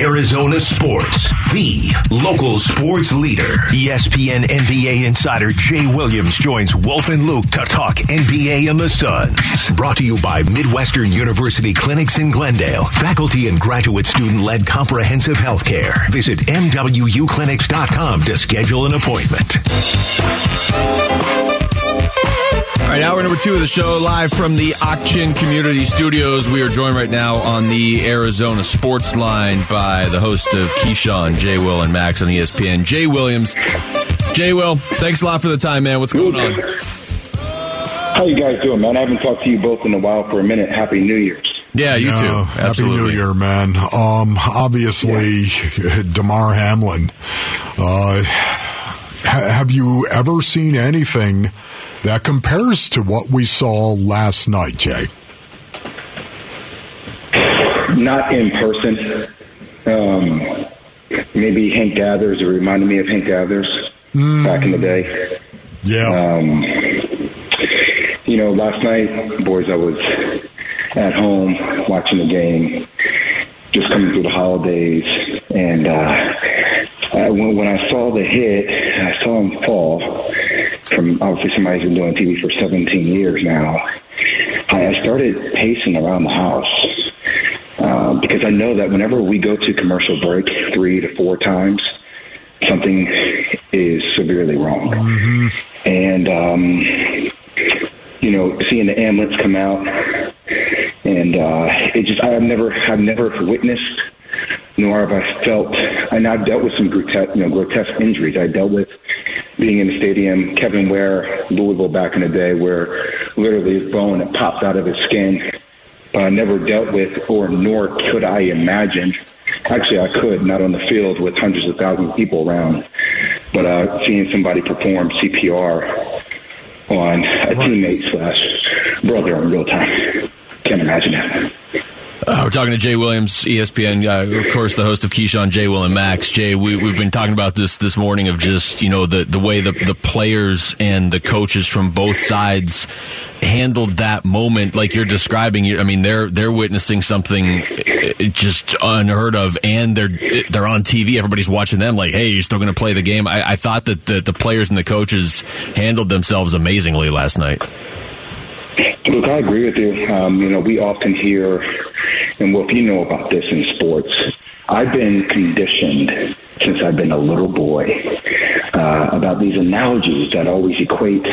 Arizona Sports, the local sports leader. ESPN NBA insider Jay Williams joins Wolf and Luke to talk NBA and the Suns. Brought to you by Midwestern University Clinics in Glendale. Faculty and graduate student led comprehensive health care. Visit MWUclinics.com to schedule an appointment. All right, hour number two of the show, live from the Auction Community Studios. We are joined right now on the Arizona Sports Line by the host of Keyshawn, Jay Will, and Max on ESPN, Jay Williams. Jay Will, thanks a lot for the time, man. What's going on? How you guys doing, man? I haven't talked to you both in a while for a minute. Happy New Year's. Yeah, you Yeah, too. Happy Absolutely. New Year, man. Um, obviously, Damar Hamlin. Uh, ha- have you ever seen anything that compares to what we saw last night, Jay? Not in person. Um, maybe Hank Gathers. It reminded me of Hank Gathers back in the day. Yeah. Um, you know, last night, boys, I was at home watching the game, just coming through the holidays, and uh, I, when, when I saw the hit, I saw him fall from obviously somebody who's been doing TV for 17 years now. I started pacing around the house uh, because I know that whenever we go to commercial break three to four times, something is severely wrong. And um, you know, seeing the amulets come out, and uh, it just I've never I've never witnessed, nor have I felt. And I've dealt with some grotesque, you know, grotesque injuries. I dealt with being in the stadium, Kevin Ware, Louisville back in the day, where literally his bone it popped out of his skin. But I never dealt with, or nor could I imagine. Actually, I could, not on the field with hundreds of thousands of people around, but uh, seeing somebody perform CPR on a teammate slash brother in real time. Can't imagine it. Uh, we're talking to Jay Williams, ESPN, uh, of course, the host of Keyshawn, Jay Will, and Max. Jay, we, we've been talking about this this morning of just you know the the way the the players and the coaches from both sides handled that moment, like you're describing. I mean, they're they're witnessing something uh, just unheard of, and they're they're on TV. Everybody's watching them. Like, hey, you're still going to play the game. I, I thought that the, the players and the coaches handled themselves amazingly last night. Look, I agree with you. Um, you know, we often hear, and Wolf, you know about this in sports. I've been conditioned since I've been a little boy uh, about these analogies that always equate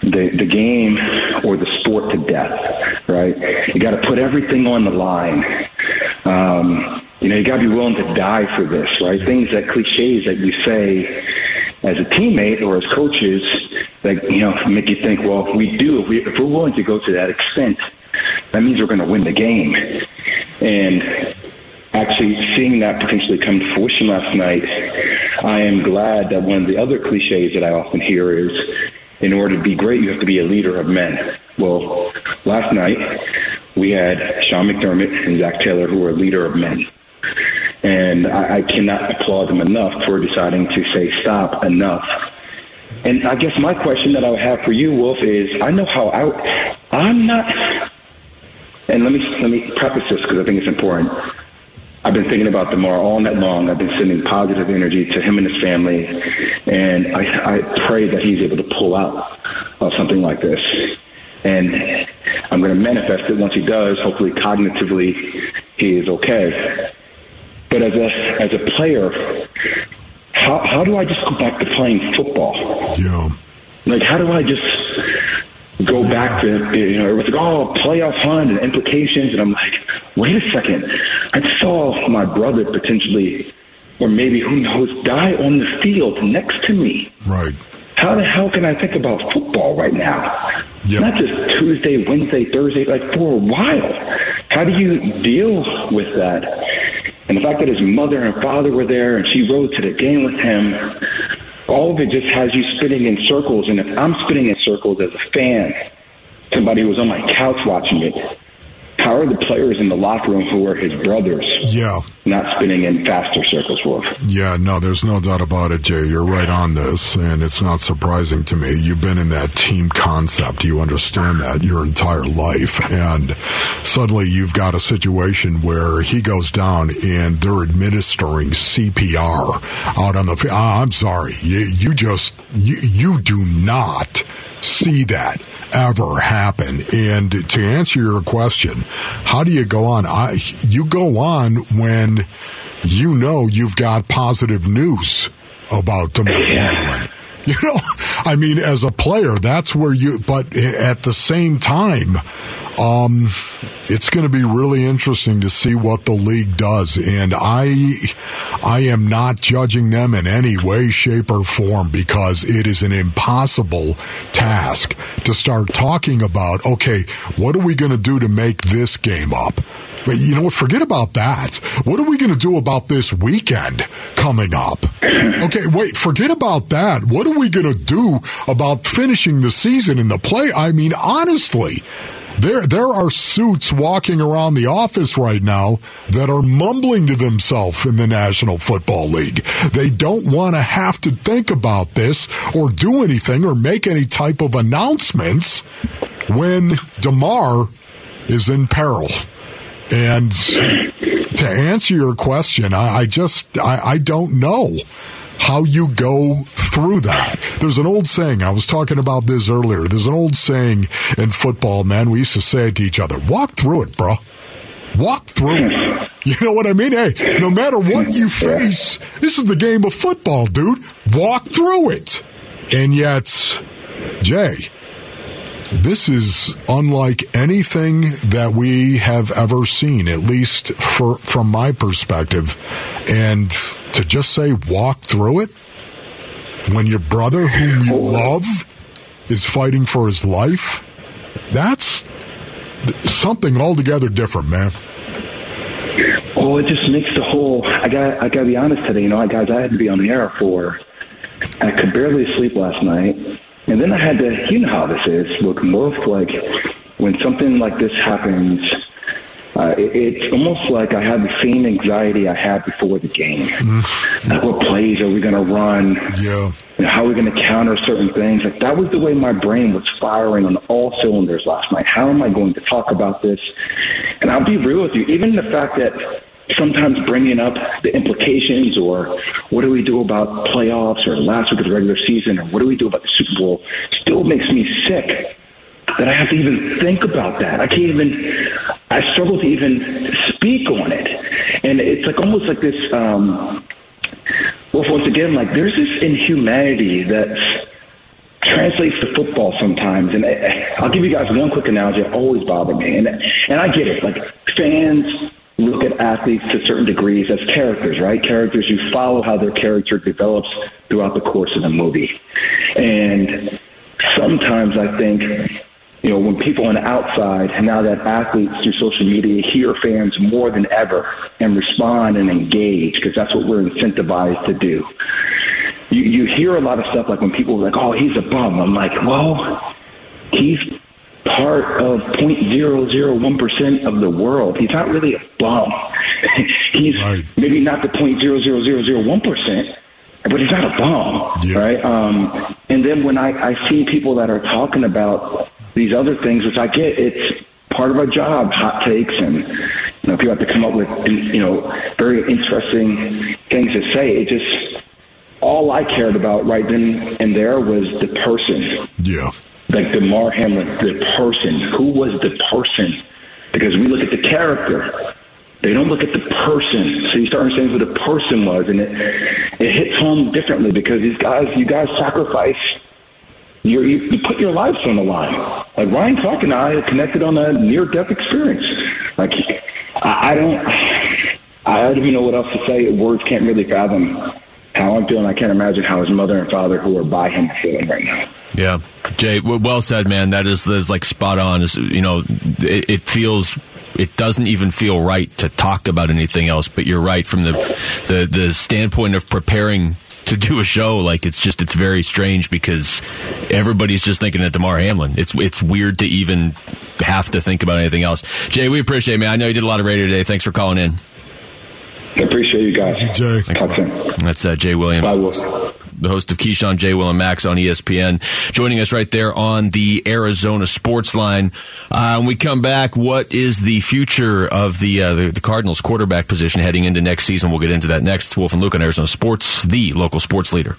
the the game or the sport to death. Right? You got to put everything on the line. Um, you know, you got to be willing to die for this. Right? Things that cliches that you say as a teammate or as coaches that you know make you think, well, if we do, if, we, if we're willing to go to that extent, that means we're going to win the game. And actually seeing that potentially come to fruition last night, I am glad that one of the other cliches that I often hear is, in order to be great, you have to be a leader of men. Well, last night we had Sean McDermott and Zac Taylor, who were a leader of men. And I, I cannot applaud them enough for deciding to say stop enough. And I guess my question that I would have for you, Wolf, is I know how I I'm not. And let me let me preface this because I think it's important. I've been thinking about Damar all night long. I've been sending positive energy to him and his family, and I, I pray that he's able to pull out of something like this. And I'm going to manifest it once he does. Hopefully, cognitively, he is okay. But as a as a player, how how do I just go back to playing football? Yeah. Like, how do I just go back to, you know, everyone's like, oh, playoff hunt and implications. And I'm like, wait a second. I saw my brother potentially, or maybe who knows, die on the field next to me. Right. How the hell can I think about football right now? Yeah. Not just Tuesday, Wednesday, Thursday, like for a while. How do you deal with that? And the fact that his mother and father were there and she rode to the game with him, all of it just has you spinning in circles. And if I'm spinning in circles as a fan, somebody who was on my couch watching it, how are the players in the locker room who are his brothers? Yeah. Not spinning in faster circles, Wolf. Yeah, no, there's no doubt about it, Jay. You're right on this, and it's not surprising to me. You've been in that team concept. You understand that your entire life, and suddenly you've got a situation where he goes down and they're administering CPR out on the. Field. Uh, I'm sorry, you, you just you, you do not see that ever happen. And to answer your question, how do you go on? I, you go on when you know you've got positive news about Damar Hamlin. You know, I mean, as a player, that's where you, but at the same time, um, it's going to be really interesting to see what the league does, and I, I am not judging them in any way, shape, or form because it is an impossible task to start talking about. Okay, what are we going to do to make this game up? But you know what? Forget about that. What are we going to do about this weekend coming up? Okay, wait, forget about that. What are we going to do about finishing the season in the play? I mean, honestly, there, there are suits walking around the office right now that are mumbling to themselves in the National Football League. They don't want to have to think about this or do anything or make any type of announcements when Damar is in peril. And to answer your question, I, I just I, I don't know how you go through that. There's an old saying, I was talking about this earlier. There's an old saying in football, man. We used to say it to each other walk through it, bro. Walk through it. You know what I mean? Hey, no matter what you face, this is the game of football, dude. Walk through it. And yet, Jay, this is unlike anything that we have ever seen, at least for, from my perspective. And to just say walk through it when your brother, whom you love, is fighting for his life, that's something altogether different, man. Well, it just makes the whole. I got. I got to be honest today. You know, guys, I had to be on the air for. I could barely sleep last night, and then I had to. You know how this is. Look, both like when something like this happens. Uh, it, it's almost like I have the same anxiety I had before the game. Mm-hmm. Like, what plays are we going to run? Yeah. And how are we going to counter certain things? Like that was the way my brain was firing on all cylinders last night. How am I going to talk about this? And I'll be real with you. Even the fact that sometimes bringing up the implications or what do we do about playoffs or last week of the regular season or what do we do about the Super Bowl still makes me sick that I have to even think about that. I can't even, I struggle to even speak on it. And it's like almost like this, um, well, once again, like there's this inhumanity that translates to football sometimes. And I'll give you guys one quick analogy that always bothered me. And, and I get it. Like fans look at athletes to certain degrees as characters, right? Characters, you follow how their character develops throughout the course of the movie. And sometimes I think you know, when people on the outside, now that athletes through social media hear fans more than ever and respond and engage, because that's what we're incentivized to do. You, you hear a lot of stuff like when people are like, oh, he's a bum. I'm like, well, he's part of 0.001% of the world. He's not really a bum. he's right. maybe not the 0.00001%, but he's not a bum, yeah. right? Um, and then when I, I see people that are talking about these other things, which I get, it's part of our job, hot takes, and you know, people have to come up with you know very interesting things to say. It just all I cared about right then and there was the person. Yeah. Like Damar Hamlin, the person. Who was the person? Because we look at the character. They don't look at the person. So you start understanding who the person was, and it it hits home differently because these guys, you guys sacrifice you you put your lives on the line. Like Ryan Clark and I connected on a near death experience. Like I, I don't, I don't even know what else to say. Words can't really fathom how I'm feeling. I can't imagine how his mother and father, who are by him, are feeling right now. Yeah, Jay, well said, man. That is, that is like spot on. Is you know, it, it feels it doesn't even feel right to talk about anything else. But you're right from the the, the standpoint of preparing to do a show like it's just it's very strange because everybody's just thinking of Damar Hamlin. It's it's weird to even have to think about anything else. Jay, we appreciate it, man. I know you did a lot of radio today. Thanks for calling in. I appreciate you guys. Thank you, Jay. Talk soon. That's uh, Jay Williams. Bye, Will. The host of Keyshawn, J. Will, and Max on ESPN, joining us right there on the Arizona Sports Line. Uh, when we come back, what is the future of the, uh, the the Cardinals quarterback position heading into next season? We'll get into that next. Wolf and Luke on Arizona Sports, the local sports leader.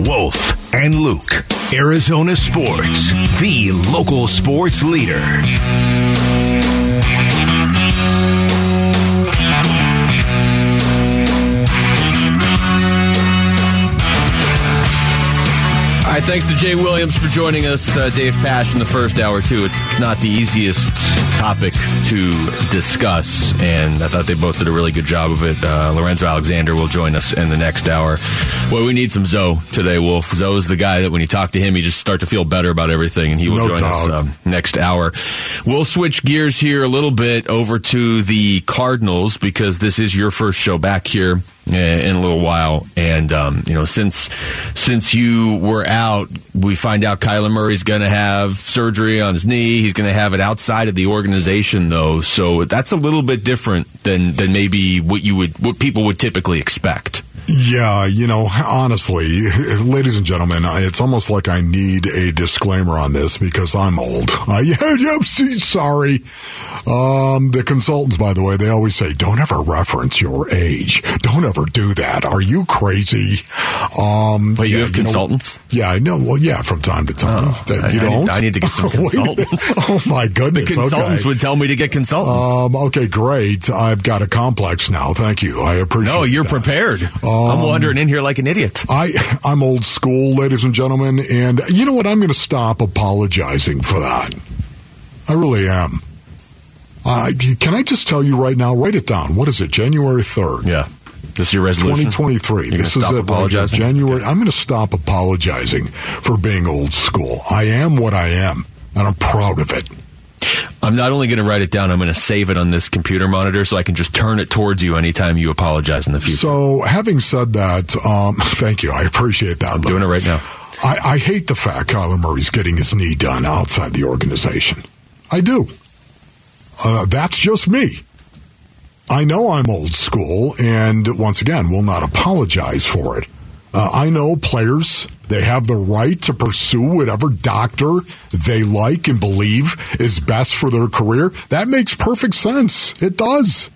Wolf and Luke, Arizona Sports, the local sports leader. All right, thanks to Jay Williams for joining us. Uh, Dave Pasch in the first hour, too. It's not the easiest topic to discuss, and I thought they both did a really good job of it. Uh, Lorenzo Alexander will join us in the next hour. Well, we need some Zoe today, Wolf. Zoe's the guy that when you talk to him, you just start to feel better about everything, and he will No join us um, next hour. We'll switch gears here a little bit over to the Cardinals because this is your first show back here uh, in a little while, and um, you know since since you were out, we find out Kyler Murray's going to have surgery on his knee. He's going to have it outside of the organization, though, so that's a little bit different than than maybe what you would what people would typically expect. Yeah, you know, honestly, ladies and gentlemen, it's almost like I need a disclaimer on this because I'm old. Uh, yeah, yeah, see, sorry. Um, the consultants, by the way, they always say, don't ever reference your age. Don't ever do that. Are you crazy? Um, But you yeah, have know- consultants. yeah, I know. Well, yeah, from time to time. Oh, I- you I need- don't? I need to get some consultants. oh, my goodness. The consultants okay. would tell me to get consultants. Um, okay, great. I've got a complex now. Thank you. I appreciate no, you're that. prepared. I'm wandering in here like an idiot. I I'm old school, ladies and gentlemen, and you know what? I'm going to stop apologizing for that. I really am. Uh, can I just tell you right now? Write it down. What is it? January third. Yeah, this is your resolution. 2023. You're This is it. apologizing? January. I'm going to stop apologizing for being old school. I am what I am, and I'm proud of it. I'm not only going to write it down, I'm going to save it on this computer monitor so I can just turn it towards you anytime you apologize in the future. So, having said that, um, thank you. I appreciate that. I'm doing it right now. I, I hate the fact Kyler Murray's getting his knee done outside the organization. I do. Uh, that's just me. I know I'm old school, and once again, will not apologize for it. Uh, I know players, they have the right to pursue whatever doctor they like and believe is best for their career. That makes perfect sense. It does.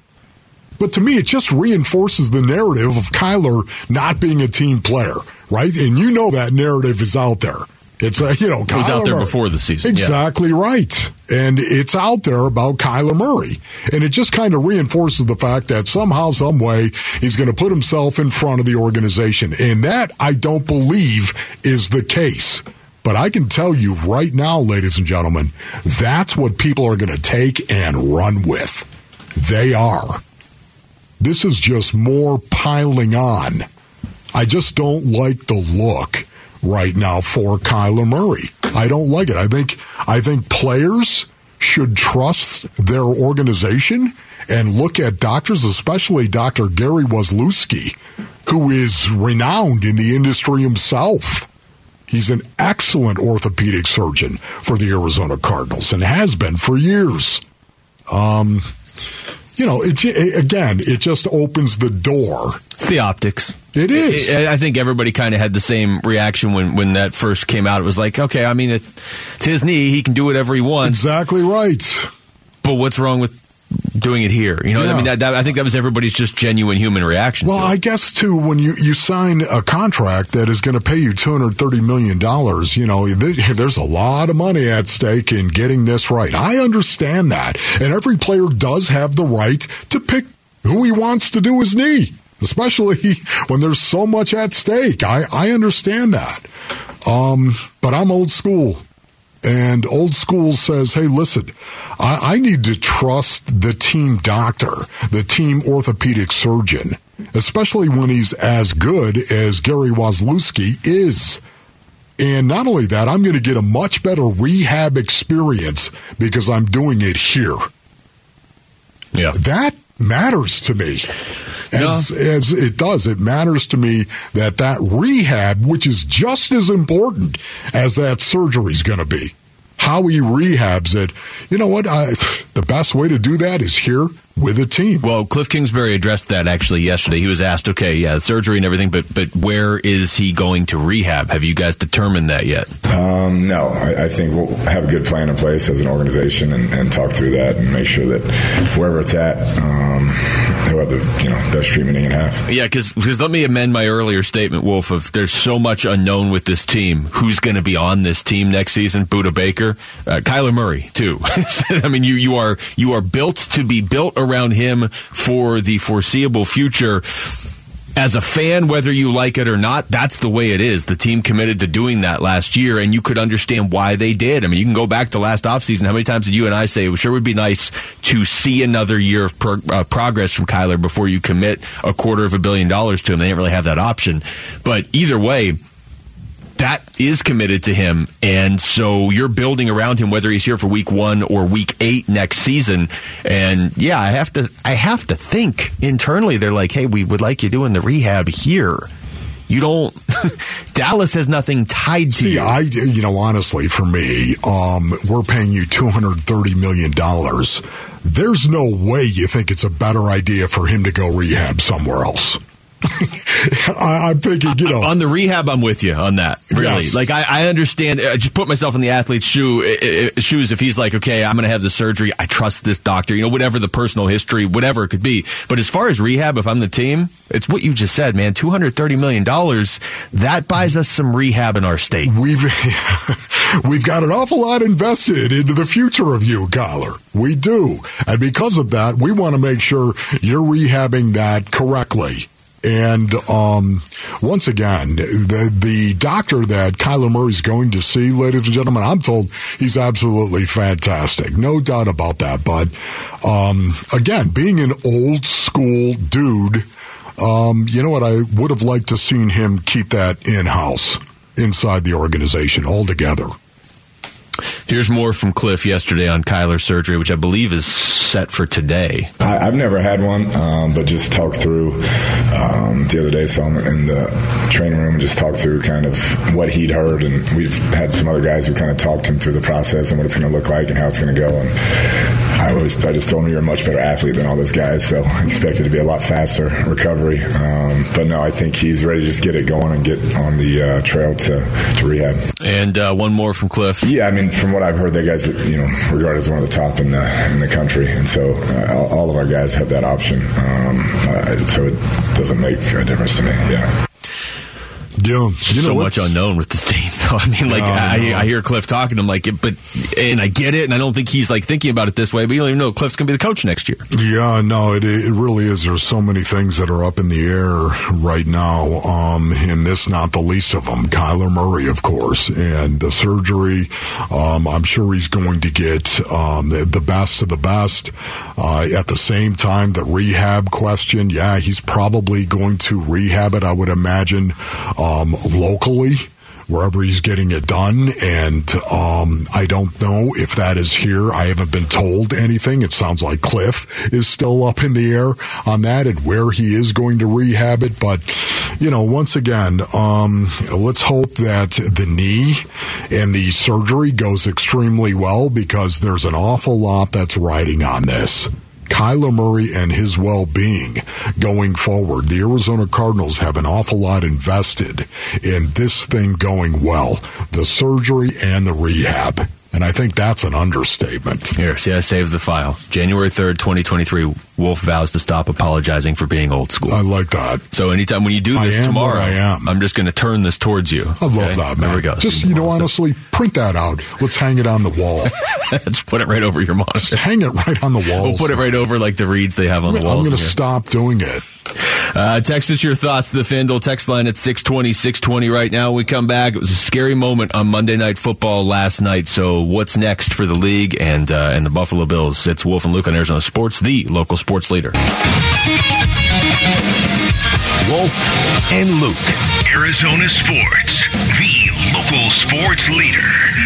But to me, it just reinforces the narrative of Kyler not being a team player, right? And you know that narrative is out there. It's uh, you know, It was out there Murray. before the season, yeah. Exactly right, and it's out there about Kyler Murray, and it just kind of reinforces the fact that somehow, some way, he's going to put himself in front of the organization, and that I don't believe is the case. But I can tell you right now, ladies and gentlemen, that's what people are going to take and run with. They are. This is just more piling on. I just don't like the look right now for Kyler Murray. I don't like it. I think I think players should trust their organization and look at doctors, especially Dr. Gary Waslewski, who is renowned in the industry himself. He's an excellent orthopedic surgeon for the Arizona Cardinals and has been for years. Um, you know, it, again, it just opens the door. It's the optics. It is. I I think everybody kind of had the same reaction when, when that first came out. It was like, okay, I mean, it, it's his knee. He can do whatever he wants. Exactly right. But what's wrong with doing it here? You know, I mean, that, that, I think that was everybody's just genuine human reaction. Well, it. I guess too, when you, you sign a contract that is going to pay you two hundred thirty million dollars, you know th- there's a lot of money at stake in getting this right. I understand that, and every player does have the right to pick who he wants to do his knee, especially when there's so much at stake. I I understand that, um, but I'm old school. And old school says, hey, listen, I, I need to trust the team doctor, the team orthopedic surgeon, especially when he's as good as Gary Waslewski is. And not only that, I'm going to get a much better rehab experience because I'm doing it here. yeah. That matters to me. as, no. as it does. It matters to me that that rehab, which is just as important as that surgery is going to be, how he rehabs it. You know what? I, the best way to do that is here with a team. Well, Cliff Kingsbury addressed that actually yesterday. He was asked, okay, yeah, surgery and everything, but but where is he going to rehab? Have you guys determined that yet? Um, no, I, I, think we'll have a good plan in place as an organization and, and, talk through that and make sure that wherever it's at, um, he'll have the you know best treatment he can have. Yeah, because let me amend my earlier statement, Wolf. Of there's so much unknown with this team. Who's going to be on this team next season? Budda Baker, uh, Kyler Murray, too. I mean, you you are you are built to be built around him for the foreseeable future as a fan, whether you like it or not, that's the way it is. The team committed to doing that last year, and you could understand why they did. I mean, you can go back to last offseason. How many times did you and I say it sure would be nice to see another year of pro- uh, progress from Kyler before you commit a quarter of a billion dollars to him? They didn't really have that option. But either way, that is committed to him. And so you're building around him, whether he's here for week one or week eight next season. And yeah, I have to, I have to think internally. They're like, Hey, we would like you doing the rehab here. You don't, Dallas has nothing tied to See, you. I, you know, honestly, for me, um, we're paying you $230 million. There's no way you think it's a better idea for him to go rehab somewhere else. I, am thinking, you know, on the rehab, I'm with you on that. Really, yes. like I, I, understand. I just put myself in the athlete's shoe shoes. If he's like, okay, I'm going to have the surgery, I trust this doctor. You know, whatever the personal history, whatever it could be. But as far as rehab, if I'm the team, it's what you just said, man. 230 million dollars that buys us some rehab in our state. We've we've got an awful lot invested into the future of you, Kyler. We do, and because of that, we want to make sure you're rehabbing that correctly. And um, once again, the, the doctor that Kyler Murray is going to see, ladies and gentlemen, I'm told he's absolutely fantastic. No doubt about that. But um, again, being an old school dude, um, you know what? I would have liked to seen him keep that in house inside the organization altogether. Here's more from Cliff yesterday on Kyler's surgery, which I believe is set for today. I, have never had one, um, but just talked through um, the other day. So I'm in the training room and just talked through kind of what he'd heard, and we've had some other guys who kind of talked him through the process and what it's going to look like and how it's going to go. And I was I just told him you're a much better athlete than all those guys, so I expected to be a lot faster recovery. Um, but no, I think he's ready to just get it going and get on the uh, trail to, to rehab. And uh, one more from Cliff. Yeah, I mean, from what I've heard, that guy's that you know regarded as one of the top in the in the country, and so uh, all of our guys have that option. Um, uh, so it doesn't make a difference to me. Yeah. Yeah, you so much unknown with this team. Though. I mean, like no, I, no. I, hear Cliff talking. I'm like, but and I get it, and I don't think he's like thinking about it this way. But you don't even know Cliff's going to be the coach next year. Yeah, no, it it really is. There's so many things that are up in the air right now, um, and this not the least of them. Kyler Murray, of course, and the surgery. Um, I'm sure he's going to get um, the, the, best of the best. Uh, at the same time, the rehab question. Yeah, he's probably going to rehab it. I would imagine um, locally wherever he's getting it done. And um, I don't know if that is here. I haven't been told anything. It sounds like Cliff is still up in the air on that and where he is going to rehab it. But, you know, once again, um, let's hope that the knee and the surgery goes extremely well because there's an awful lot that's riding on this. Kyler Murray and his well being going forward. The Arizona Cardinals have an awful lot invested in this thing going well the surgery and the rehab. And I think that's an understatement. Here, see, I saved the file. January 3rd, 2023, Wolf vows to stop apologizing for being old school. I like that. So anytime when you do this tomorrow, I am. I'm just going to turn this towards you. I love okay? that, man. There we go. Just, you know, honestly, print that out. Let's hang it on the wall. just put it right over your monitor. Just hang it right on the wall. We'll put it right over like the reeds they have on the walls. I'm going to stop doing it. Uh, text us your thoughts to the FanDuel text line at 620, 620 right now. We come back. It was a scary moment on Monday Night Football last night. So what's next for the league and, uh, and the Buffalo Bills? It's Wolf and Luke on Arizona Sports, the local sports leader. Wolf and Luke, Arizona Sports, the local sports leader.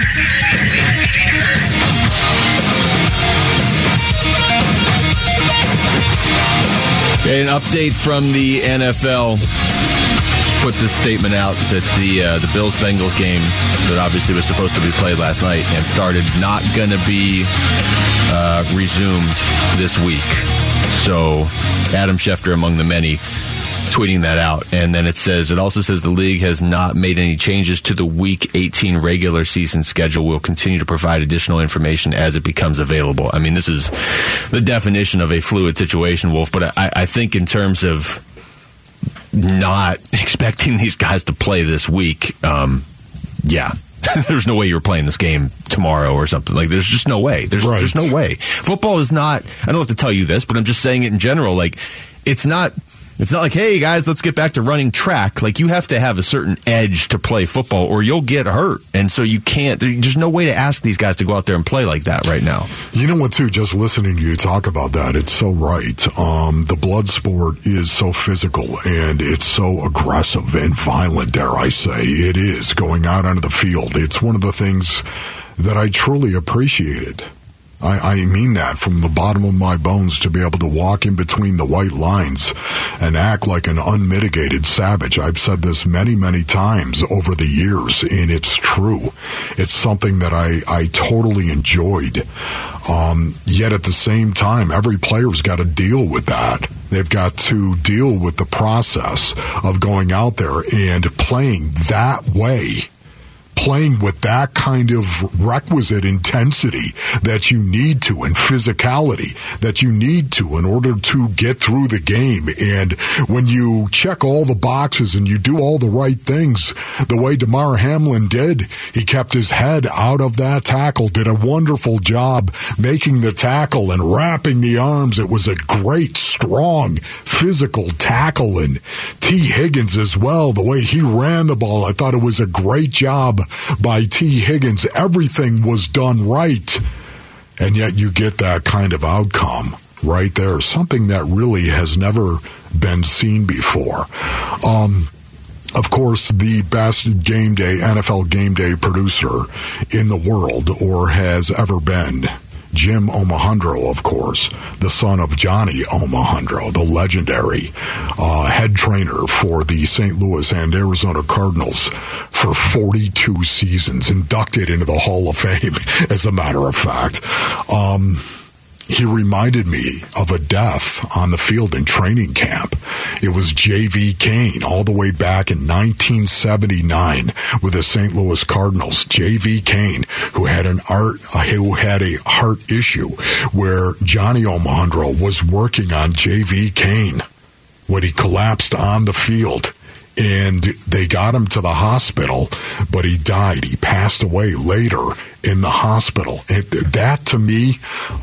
An update from the NFL put this statement out that the uh, the Bills Bengals game that obviously was supposed to be played last night and started not going to be uh, resumed this week. So Adam Schefter among the many tweeting that out. And then it says, it also says the league has not made any changes to the week 18 regular season schedule. We'll continue to provide additional information as it becomes available. I mean, this is the definition of a fluid situation, Wolf, but I, I think in terms of not expecting these guys to play this week, um, yeah, there's no way you're playing this game tomorrow or something. Like, there's just no way. There's, right. there's no way. Football is not, I don't have to tell you this, but I'm just saying it in general. Like, it's not it's not like, hey guys, let's get back to running track. Like you have to have a certain edge to play football, or you'll get hurt, and so you can't. There's no way to ask these guys to go out there and play like that right now. You know what? Too, just listening to you talk about that, it's so right. Um, the blood sport is so physical and it's so aggressive and violent. Dare I say, it is going out onto the field. It's one of the things that I truly appreciated I, I, mean that from the bottom of my bones to be able to walk in between the white lines and act like an unmitigated savage. I've said this many, many times over the years, and it's true. It's something that I, I totally enjoyed. Um, yet at the same time, every player's got to deal with that. They've got to deal with the process of going out there and playing that way playing with that kind of requisite intensity that you need to and physicality that you need to in order to get through the game. And when you check all the boxes and you do all the right things, the way Damar Hamlin did, he kept his head out of that tackle, did a wonderful job making the tackle and wrapping the arms. It was a great, strong, physical tackle. And Tee Higgins as well, the way he ran the ball, I thought it was a great job by Tee Higgins. Everything was done right. And yet you get that kind of outcome right there. Something that really has never been seen before. Um, of course, the best game day, NFL game day producer in the world or has ever been Jim Omohundro, of course, the son of Johnny Omohundro, the legendary uh, head trainer for the St. Louis and Arizona Cardinals for 42 seasons, inducted into the Hall of Fame, as a matter of fact. Um, he reminded me of a death on the field in training camp. It was J.V. Cain all the way back in 1979 with the St. Louis Cardinals. J.V. Cain, who had an art, uh, who had a heart issue where Johnny Omohundro was working on J.V. Kane when he collapsed on the field and they got him to the hospital, but he died. He passed away later in the hospital. And that to me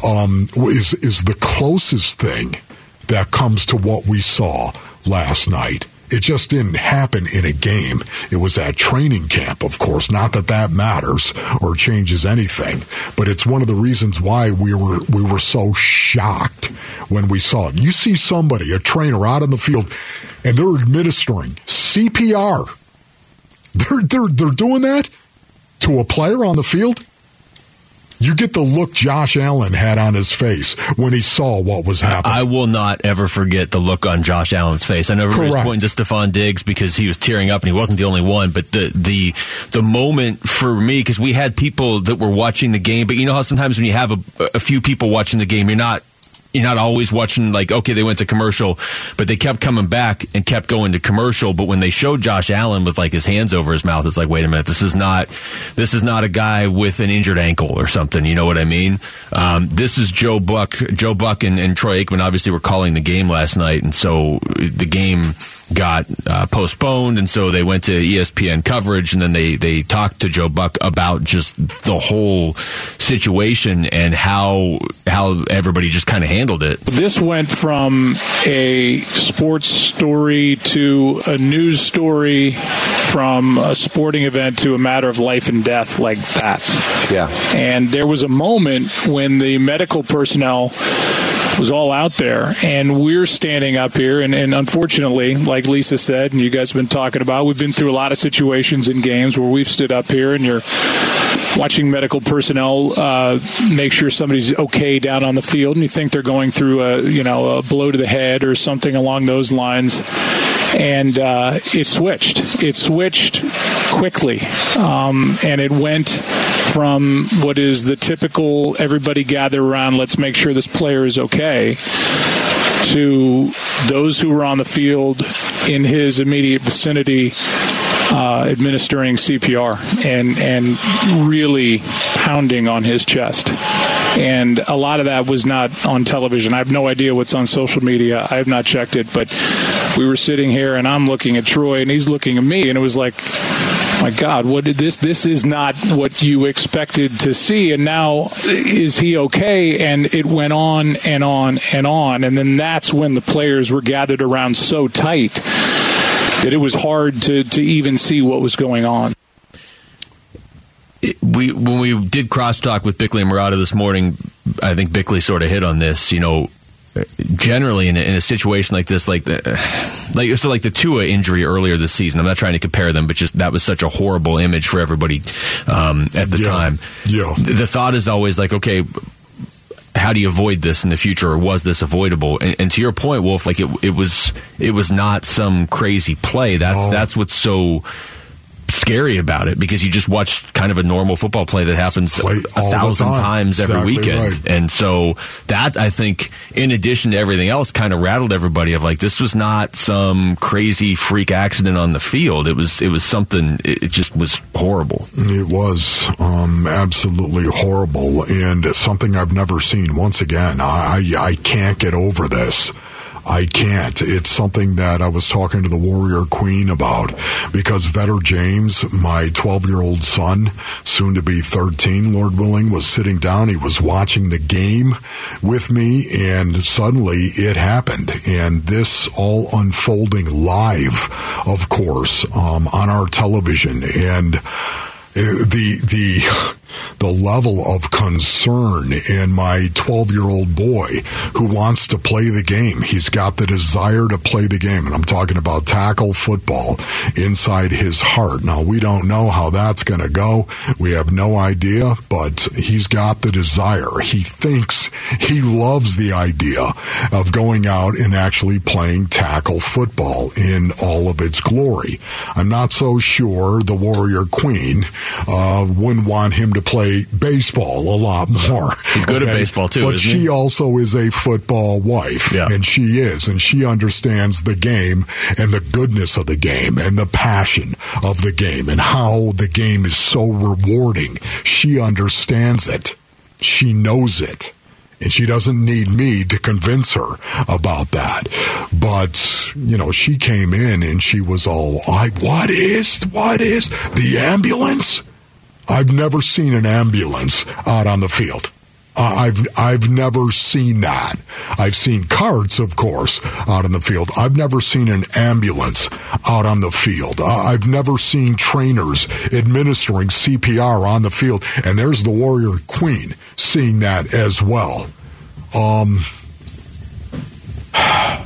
um, is is the closest thing that comes to what we saw last night. It just didn't happen in a game. It was at training camp, of course. Not that that matters or changes anything, but it's one of the reasons why we were we were so shocked when we saw it. You see somebody, a trainer, out in the field, and they're administering CPR. They're they're they're doing that to a player on the field. You get the look Josh Allen had on his face when he saw what was happening. I will not ever forget the look on Josh Allen's face. I know everybody's pointing to Stefon Diggs because he was tearing up and he wasn't the only one, but the the the moment for me because we had people that were watching the game, but you know how sometimes when you have a, a few people watching the game, you're not you're not always watching like okay they went to commercial but they kept coming back and kept going to commercial. But when they showed Josh Allen with like his hands over his mouth it's like wait a minute this is not this is not a guy with an injured ankle or something. You know what I mean? Um, this is Joe Buck Joe Buck and, and Troy Aikman obviously were calling the game last night. And so the game got uh, postponed, and so they went to ESPN coverage, and then they they talked to Joe Buck about just the whole situation and how how everybody just kind of handled it. This went from a sports story to a news story, from a sporting event to a matter of life and death like that. Yeah, and there was a moment when the medical personnel was all out there. And we're standing up here, and, and unfortunately, like Lisa said, and you guys have been talking about, we've been through a lot of situations in games where we've stood up here and you're watching medical personnel uh, make sure somebody's okay down on the field, and you think they're going through a you know a blow to the head or something along those lines, and uh, it switched. It switched quickly, um, and it went from what is the typical everybody gather around, let's make sure this player is okay, to those who were on the field in his immediate vicinity uh, administering CPR and and really pounding on his chest. And a lot of that was not on television. I have no idea what's on social media. I have not checked it, but we were sitting here and I'm looking at Troy and he's looking at me and it was like my God, what did this? This is not what you expected to see. And now, is he okay? And it went on and on and on. And then that's when the players were gathered around so tight that it was hard to, to even see what was going on. We when we did crosstalk with Bickley and Marotta this morning, I think Bickley sort of hit on this. You know, generally in a, in a situation like this, like the like so like the Tua injury earlier this season. I'm not trying to compare them, but just that was such a horrible image for everybody um, at the Yeah. time. Yeah. The thought is always like, okay. How do you avoid this in the future, or was this avoidable? And, and to your point, Wolf, like it, it was, it was not some crazy play. That's No. that's what's so scary about it because you just watched kind of a normal football play that happens Play a thousand time. times every Exactly weekend. right. And so that I think, in addition to everything else, kind of rattled everybody. Of like, this was not some crazy freak accident on the field. It was, it was something. It it just was horrible. It was um, absolutely horrible and something I've never seen. Once again, I, I can't get over this. I can't. It's something that I was talking to the Warrior Queen about because Vetter James, my 12 year old son, soon to be 13, Lord willing, was sitting down. He was watching the game with me and suddenly it happened. And this all unfolding live, of course, um, on our television. And uh, the the the level of concern in my 12 year old boy who wants to play the game. He's got the desire to play the game. And I'm talking about tackle football inside his heart. Now, we don't know how that's going to go. We have no idea, but he's got the desire. He thinks he loves the idea of going out and actually playing tackle football in all of its glory. I'm not so sure the Warrior Queen uh, wouldn't want him to play baseball a lot more. He's good at baseball, too, But she he? also is a football wife, Yeah. and she is, and she understands the game and the goodness of the game and the passion of the game and how the game is so rewarding. She understands it. She knows it. And she doesn't need me to convince her about that. But, you know, she came in and she was all, I, what is, what is the ambulance? I've never seen an ambulance out on the field. I've I've never seen that. I've seen carts, of course, out on the field. I've never seen an ambulance out on the field. I've never seen trainers administering CPR on the field. And there's the Warrior Queen seeing that as well. Um,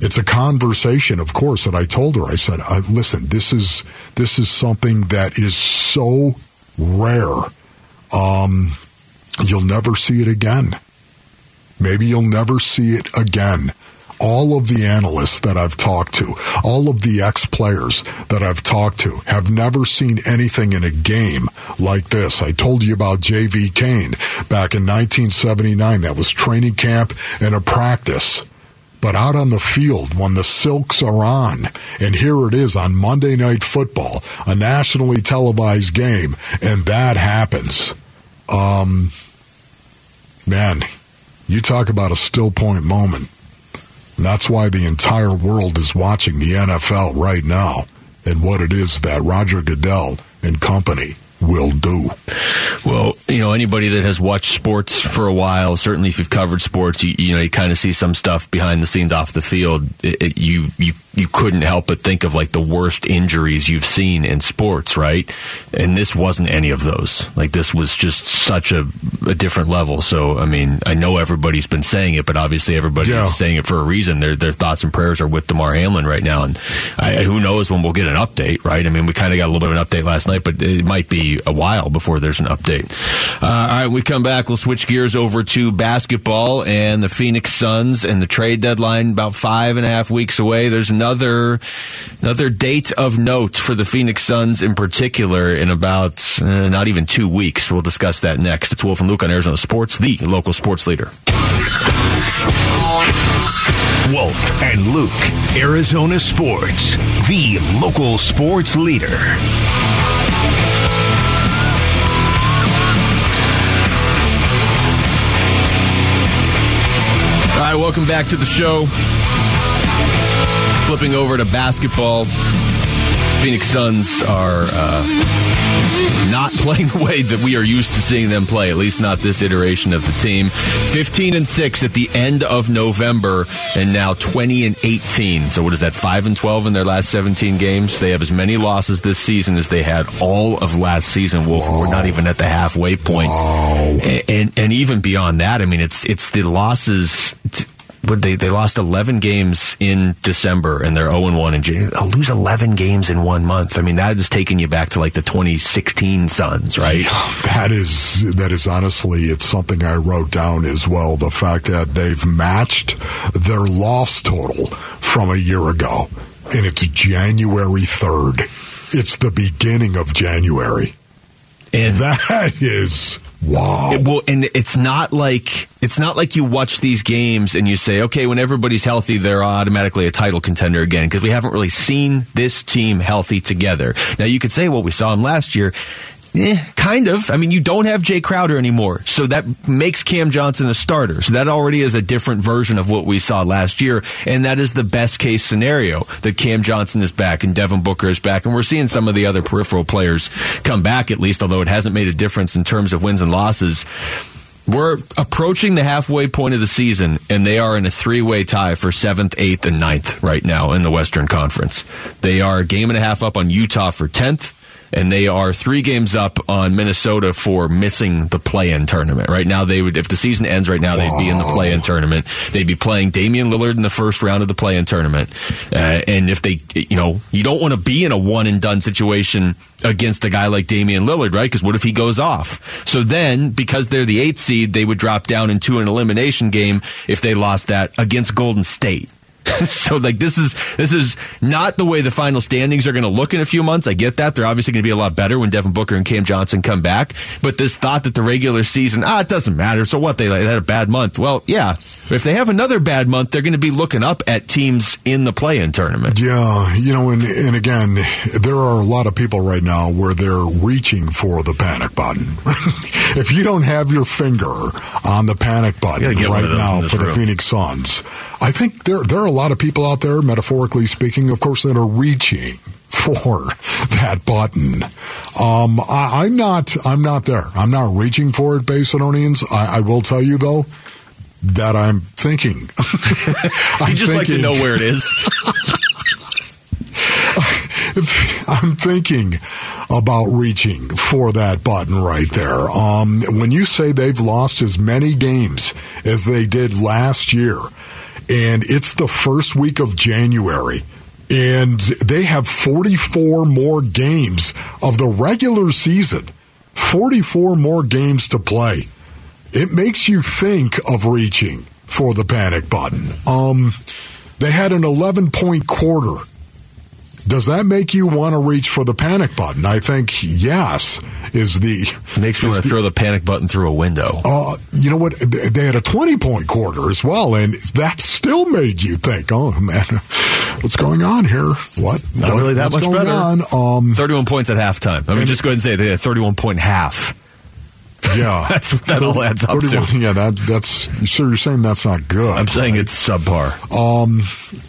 it's a conversation, of course, that I told her. I said, "Listen, this is this is something that is so rare. Um, you'll never see it again. Maybe you'll never see it again." All of the analysts that I've talked to, all of the ex players that I've talked to, have never seen anything in a game like this. I told you about J.V. Cain back in 1979. That was training camp and a practice. But out on the field, when the Silks are on, and here it is on Monday Night Football, a nationally televised game, and that happens. Um, man, you talk about a still point moment. And that's why the entire world is watching the NFL right now and what it is that Roger Goodell and company will do. Well, you know, anybody that has watched sports for a while, certainly if you've covered sports, you, you know, you kind of see some stuff behind the scenes off the field. It, it, you, you, you couldn't help but think of like the worst injuries you've seen in sports, right? And this wasn't any of those. Like this was just such a, a different level. So, I mean, I know everybody's been saying it, but obviously everybody's Yeah. saying it for a reason. Their, their thoughts and prayers are with Damar Hamlin right now. And I, who knows when we'll get an update, right? I mean, we kind of got a little bit of an update last night, but it might be a while before there's an update. Uh, all right, we come back. We'll switch gears over to basketball and the Phoenix Suns and the trade deadline about five and a half weeks away. There's another another date of note for the Phoenix Suns in particular in about uh, not even two weeks. We'll discuss that next. It's Wolf and Luke on Arizona Sports, the local sports leader. Wolf and Luke, Arizona Sports, the local sports leader. All right, welcome back to the show. Flipping over to basketball. Phoenix Suns are uh, not playing the way that we are used to seeing them play, at least not this iteration of the team. 15 and 6 at the end of November, and now 20 and 18. So, what is that, 5 and 12 in their last 17 games? They have as many losses this season as they had all of last season. Wolf, we're not even at the halfway point. And, and, and even beyond that, I mean, it's, it's the losses. T- but they, they lost 11 games in December and they're 0 and 1 in January. They'll oh, lose 11 games in one month. I mean, that is taking you back to like the 2016 Suns, right? That is that is honestly it's something I wrote down as well. The fact that they've matched their loss total from a year ago, and it's January third. It's the beginning of January. And That is wow. It- well, and it's not like it's not like you watch these games and you say, okay, when everybody's healthy, they're automatically a title contender again because we haven't really seen this team healthy together. Now you could say, well, we saw them last year. Eh, kind of. I mean, you don't have Jae Crowder anymore, so that makes Cam Johnson a starter. So that already is a different version of what we saw last year, and that is the best case scenario that Cam Johnson is back and Devin Booker is back, and we're seeing some of the other peripheral players come back at least, although it hasn't made a difference in terms of wins and losses. We're approaching the halfway point of the season, and they are in a three way tie for seventh, eighth, and ninth right now in the Western Conference. They are a game and a half up on Utah for 10th, and they are three games up on Minnesota for missing the play in tournament. Right now, they would, if the season ends right now, they'd be in the play in tournament. They'd be playing Damian Lillard in the first round of the play in tournament. Uh, and if they, you know, you don't want to be in a one and done situation against a guy like Damian Lillard, right? Because what if he goes off? So then, because they're the eighth seed, they would drop down into an elimination game if they lost that against Golden State. so like this is this is not the way the final standings are going to look in a few months. I get that they're obviously going to be a lot better when Devin Booker and Cam Johnson come back. But this thought that the regular season ah it doesn't matter. So what they, they had a bad month. Well, yeah. If they have another bad month, they're going to be looking up at teams in the play-in tournament. Yeah, you know, and, and again, there are a lot of people right now where they're reaching for the panic button. if you don't have your finger on the panic button gotta get one right of those in now for the. Phoenix Suns, I think there there are a lot of people out there, metaphorically speaking, of course, that are reaching for that button. Um, I, I'm not. I'm not there. I'm not reaching for it, Basinonians. I, I will tell you though that I'm thinking. You just like to know where it is. I'm thinking about reaching for that button right there. Um, when you say they've lost as many games as they did last year, and it's the first week of January, and they have 44 more games of the regular season, 44 more games to play. It makes you think of reaching for the panic button. Um, they had an 11 point quarter does that make you want to reach for the panic button? I think yes is the. Makes me want to throw the panic button through a window. Uh, you know what? They had a 20 point quarter as well, and that still made you think, oh, man, what's going on here? What? Not what- really that what's much going better. On? Um, 31 points at halftime. I mean, just go ahead and say they had 31 point half. Yeah. That's what that all adds up to. Yeah, that, that's. So you're saying that's not good. I'm saying right? it's subpar. Um,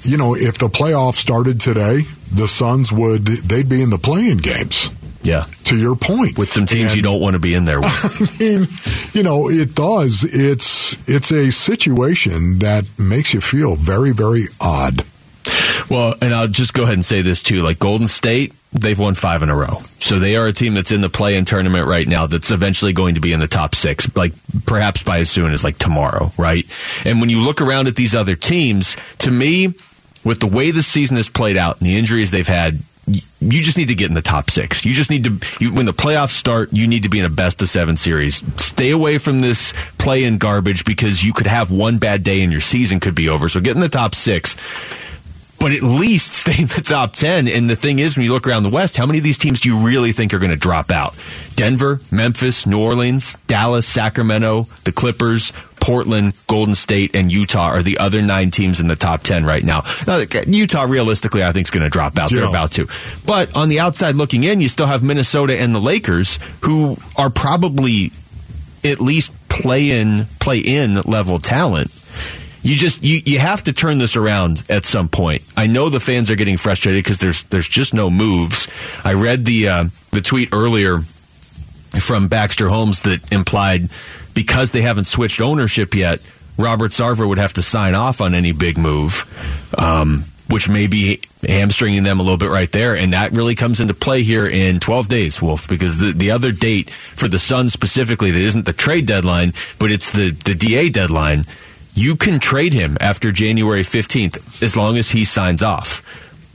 you know, if the playoffs started today, the Suns would they'd be in the playing games. Yeah. To your point, with some teams And- you don't want to be in there with. I mean, you know, it does. It's it's a situation that makes you feel very, very odd. Well, and I'll just go ahead and say this too. Like Golden State, they've won five in a row. So they are a team that's in the play in tournament right now that's eventually going to be in the top six, like perhaps by as soon as like tomorrow, right? And when you look around at these other teams, to me, with the way the season has played out and the injuries they've had, you just need to get in the top six. You just need to, you, when the playoffs start, you need to be in a best of seven series. Stay away from this play in garbage because you could have one bad day and your season could be over. So get in the top six but at least stay in the top 10. And the thing is, when you look around the West, how many of these teams do you really think are going to drop out? Denver, Memphis, New Orleans, Dallas, Sacramento, the Clippers, Portland, Golden State, and Utah are the other nine teams in the top 10 right now. now Utah, realistically, I think is going to drop out. They're about to. But on the outside looking in, you still have Minnesota and the Lakers, who are probably at least play in, play in level talent you just you, you have to turn this around at some point. I know the fans are getting frustrated because there's there's just no moves. I read the uh, the tweet earlier from Baxter Holmes that implied because they haven't switched ownership yet, Robert Sarver would have to sign off on any big move. Um, which may be hamstringing them a little bit right there. And that really comes into play here in 12 days, Wolf, because the, the other date for the Suns specifically that isn't the trade deadline, but it's the, the DA deadline. You can trade him after January 15th as long as he signs off.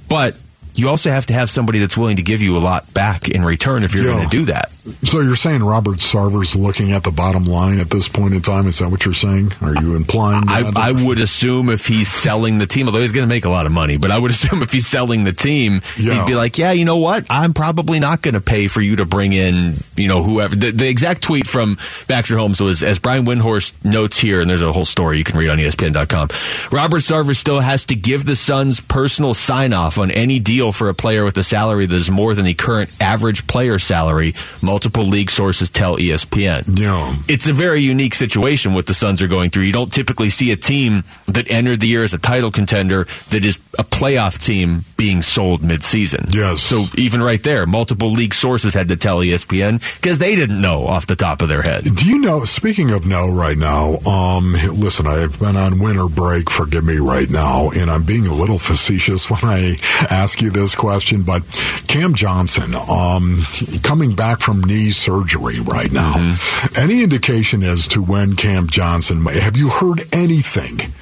But you also have to have somebody that's willing to give you a lot back in return if you're Yeah. going to do that. So you're saying Robert Sarver's looking at the bottom line at this point in time? Is that what you're saying? Are you implying I, that? I would assume if he's selling the team, although he's going to make a lot of money, but I would assume if he's selling the team, Yeah. he'd be like, yeah, you know what? I'm probably not going to pay for you to bring in, you know, whoever. The, the exact tweet from Baxter Holmes was, as Brian Windhorst notes here, and there's a whole story you can read on ESPN.com. Robert Sarver still has to give the Suns personal sign off on any deal for a player with a salary that is more than the current average player salary. Multiple league sources tell ESPN yeah. it's a very unique situation what the Suns are going through. You don't typically see a team that entered the year as a title contender that is a playoff team being sold midseason. Yes. So even right there, multiple league sources had to tell ESPN because they didn't know off the top of their head. Do you know? Speaking of no, right now, um, listen, I've been on winter break. Forgive me right now, and I'm being a little facetious when I ask you this question. But Cam Johnson, um, coming back from knee surgery right now, any indication as to when Cam Johnson? may- Have you heard anything?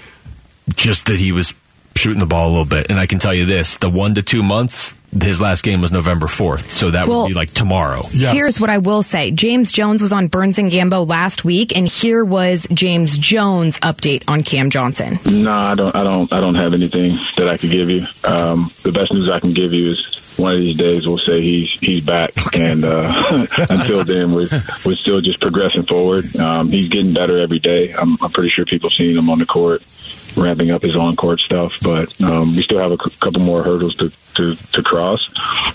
Just that he was shooting the ball a little bit. And I can tell you this the one to two months, his last game was November 4th. So that Well- would be like tomorrow. Yes. Here's what I will say. James Jones was on Burns and Gambo last week, and here was James Jones' update on Cam Johnson. No, I don't. I don't. I don't have anything that I could give you. Um, the best news I can give you is one of these days we'll say he's he's back, and uh, until then we're we're still just progressing forward. Um, he's getting better every day. I'm, I'm pretty sure people seen him on the court, ramping up his on court stuff. But um, we still have a c- couple more hurdles to, to to cross.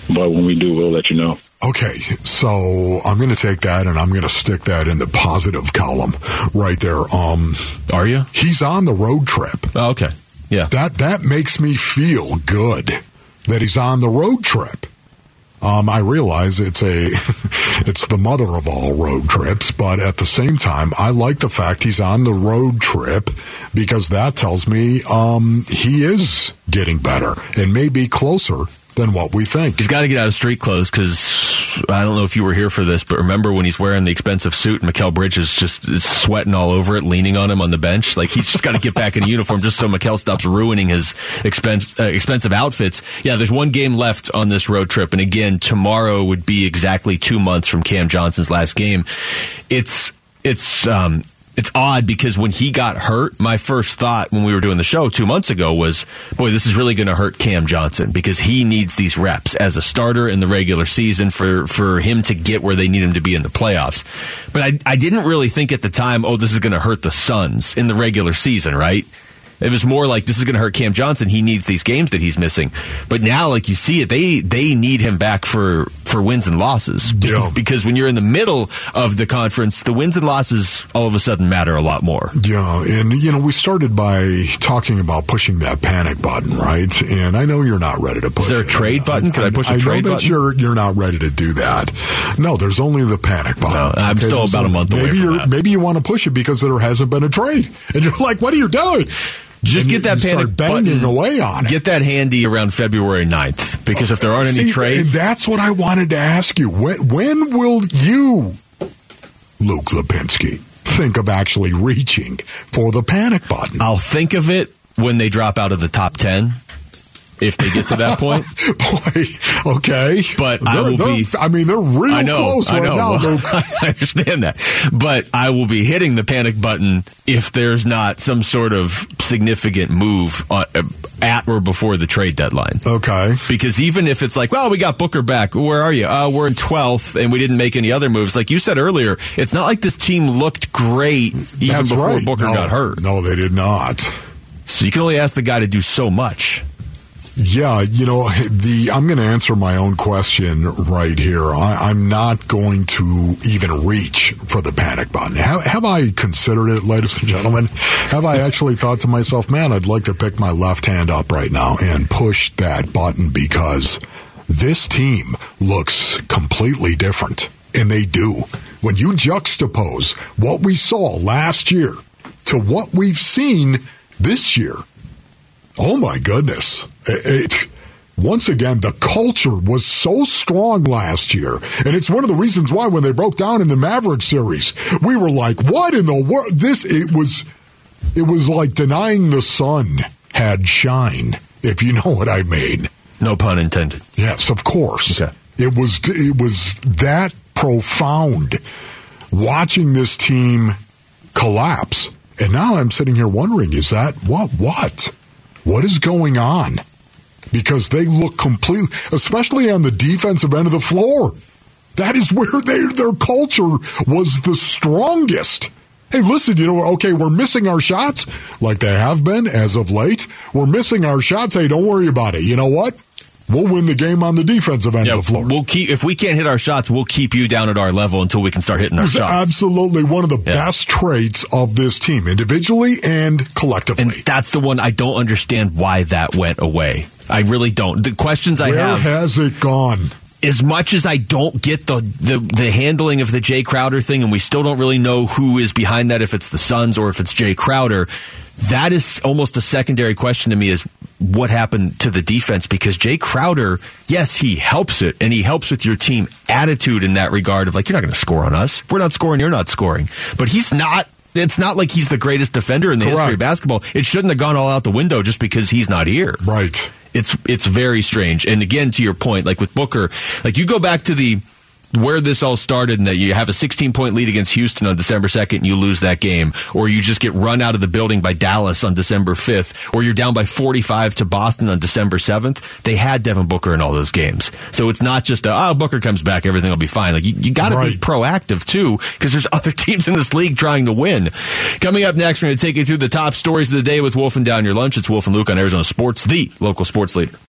But when we do, we'll let you know. Okay, so I'm going to take that and I'm going to stick that in the positive column right there. Um, Are you? he's on the road trip. Oh, okay. Yeah. That that makes me feel good that he's on the road trip. Um, I realize it's a it's the mother of all road trips, but at the same time, I like the fact he's on the road trip because that tells me um, he is getting better and may be closer than what we think. He's got to get out of street clothes because I don't know if you were here for this, but remember when he's wearing the expensive suit and Mikal Bridges just sweating all over it, leaning on him on the bench? Like he's just got to get back in uniform just so Mikal stops ruining his expense, uh, expensive outfits. Yeah, there's one game left on this road trip, and again, tomorrow would be exactly two months from Cam Johnson's last game. It's it's um, it's odd because when he got hurt, my first thought when we were doing the show two months ago was, boy, this is really going to hurt Cam Johnson because he needs these reps as a starter in the regular season for, for him to get where they need him to be in the playoffs. But I, I didn't really think at the time, oh, this is going to hurt the Suns in the regular season, right? It was more like this is going to hurt Cam Johnson. He needs these games that he's missing. But now, like you see it, they they need him back for for wins and losses. Yeah. Because when you're in the middle of the conference, the wins and losses all of a sudden matter a lot more. Yeah, and you know, we started by talking about pushing that panic button, right? And I know you're not ready to push. Is there a it. trade button? Can I push a I trade know that button? you're you're not ready to do that. No, there's only the panic button. No, I'm still there's about a month away Maybe you're that. maybe you want to push it because there hasn't been a trade, and you're like, what are you doing? Just get that panic start banging button. away on it. Get that handy around February 9th. Because if there aren't any trades, and that's what I wanted to ask you. When when will you, Luke Lapinski, think of actually reaching for the panic button? I'll think of it when they drop out of the top 10. If they get to that point, Boy, okay, But I They're- will they're- be- I mean, they're real I know, close I right know. now. Well, I understand that, but I will be hitting the panic button if there's not some sort of significant move uh, at or before the trade deadline. Okay, Because even if it's like, well, we got Booker back. Where are you? Uh, we're in 12th and we didn't make any other moves. Like you said earlier, it's not like this team looked great even that's before right. Booker no, got hurt. No, they did not. So you can only ask the guy to do so much. Yeah, you know, the I'm going to answer my own question right here. I, I'm not going to even reach for the panic button. Have, have I considered it, ladies and gentlemen? Have I actually thought to myself, man, I'd like to pick my left hand up right now and push that button because this team looks completely different, and they do. When you juxtapose what we saw last year to what we've seen this year, Oh my goodness. It, it- once again, the culture was so strong last year. And it's one of the reasons why when they broke down in the Maverick series, we were like, what in the world? This, it was, it was like denying the sun had shine, if you know what I mean. No pun intended. Yes, of course. Okay. It was it was that profound watching this team collapse. And now I'm sitting here wondering is that what what? What is going on? Because they look completely especially on the defensive end of the floor. That is where they, their culture was the strongest. Hey, listen, you know, okay, we're missing our shots like they have been as of late. We're missing our shots. Hey, don't worry about it. You know what? We'll win the game on the defensive end Yeah, of the floor. we'll keep if we can't hit our shots, we'll keep you down at our level until we can start hitting our It's shots. absolutely one of the Yeah. best traits of this team, individually and collectively. And that's the one I don't understand why that went away. I really don't. The questions I Where have has it gone? as much as I don't get the, the the handling of the Jae Crowder thing, and we still don't really know who is behind that, if it's the Suns or if it's Jae Crowder, that is almost a secondary question to me is what happened to the defense because Jae Crowder, yes, he helps it and he helps with your team attitude in that regard of like, you're not going to score on us. We're not scoring, you're not scoring. But he's not. It's not like he's the greatest defender in the history of basketball. It shouldn't have gone all out the window just because he's not here Right. it's it's very strange. And again, to your point, like with Booker, like you go back to the where this all started and that you have a 16 point lead against Houston on December 2nd and you lose that game, or you just get run out of the building by Dallas on December 5th, or you're down by 45 to Boston on December 7th. They had Devin Booker in all those games. So it's not just, a, oh, Booker comes back, everything will be fine. Like you, you got to be proactive too, because there's other teams in this league trying to win. Coming up next, we're going to take you through the top stories of the day with Wolf and Down Your Lunch. It's Wolf and Luke on Arizona Sports, the local sports leader.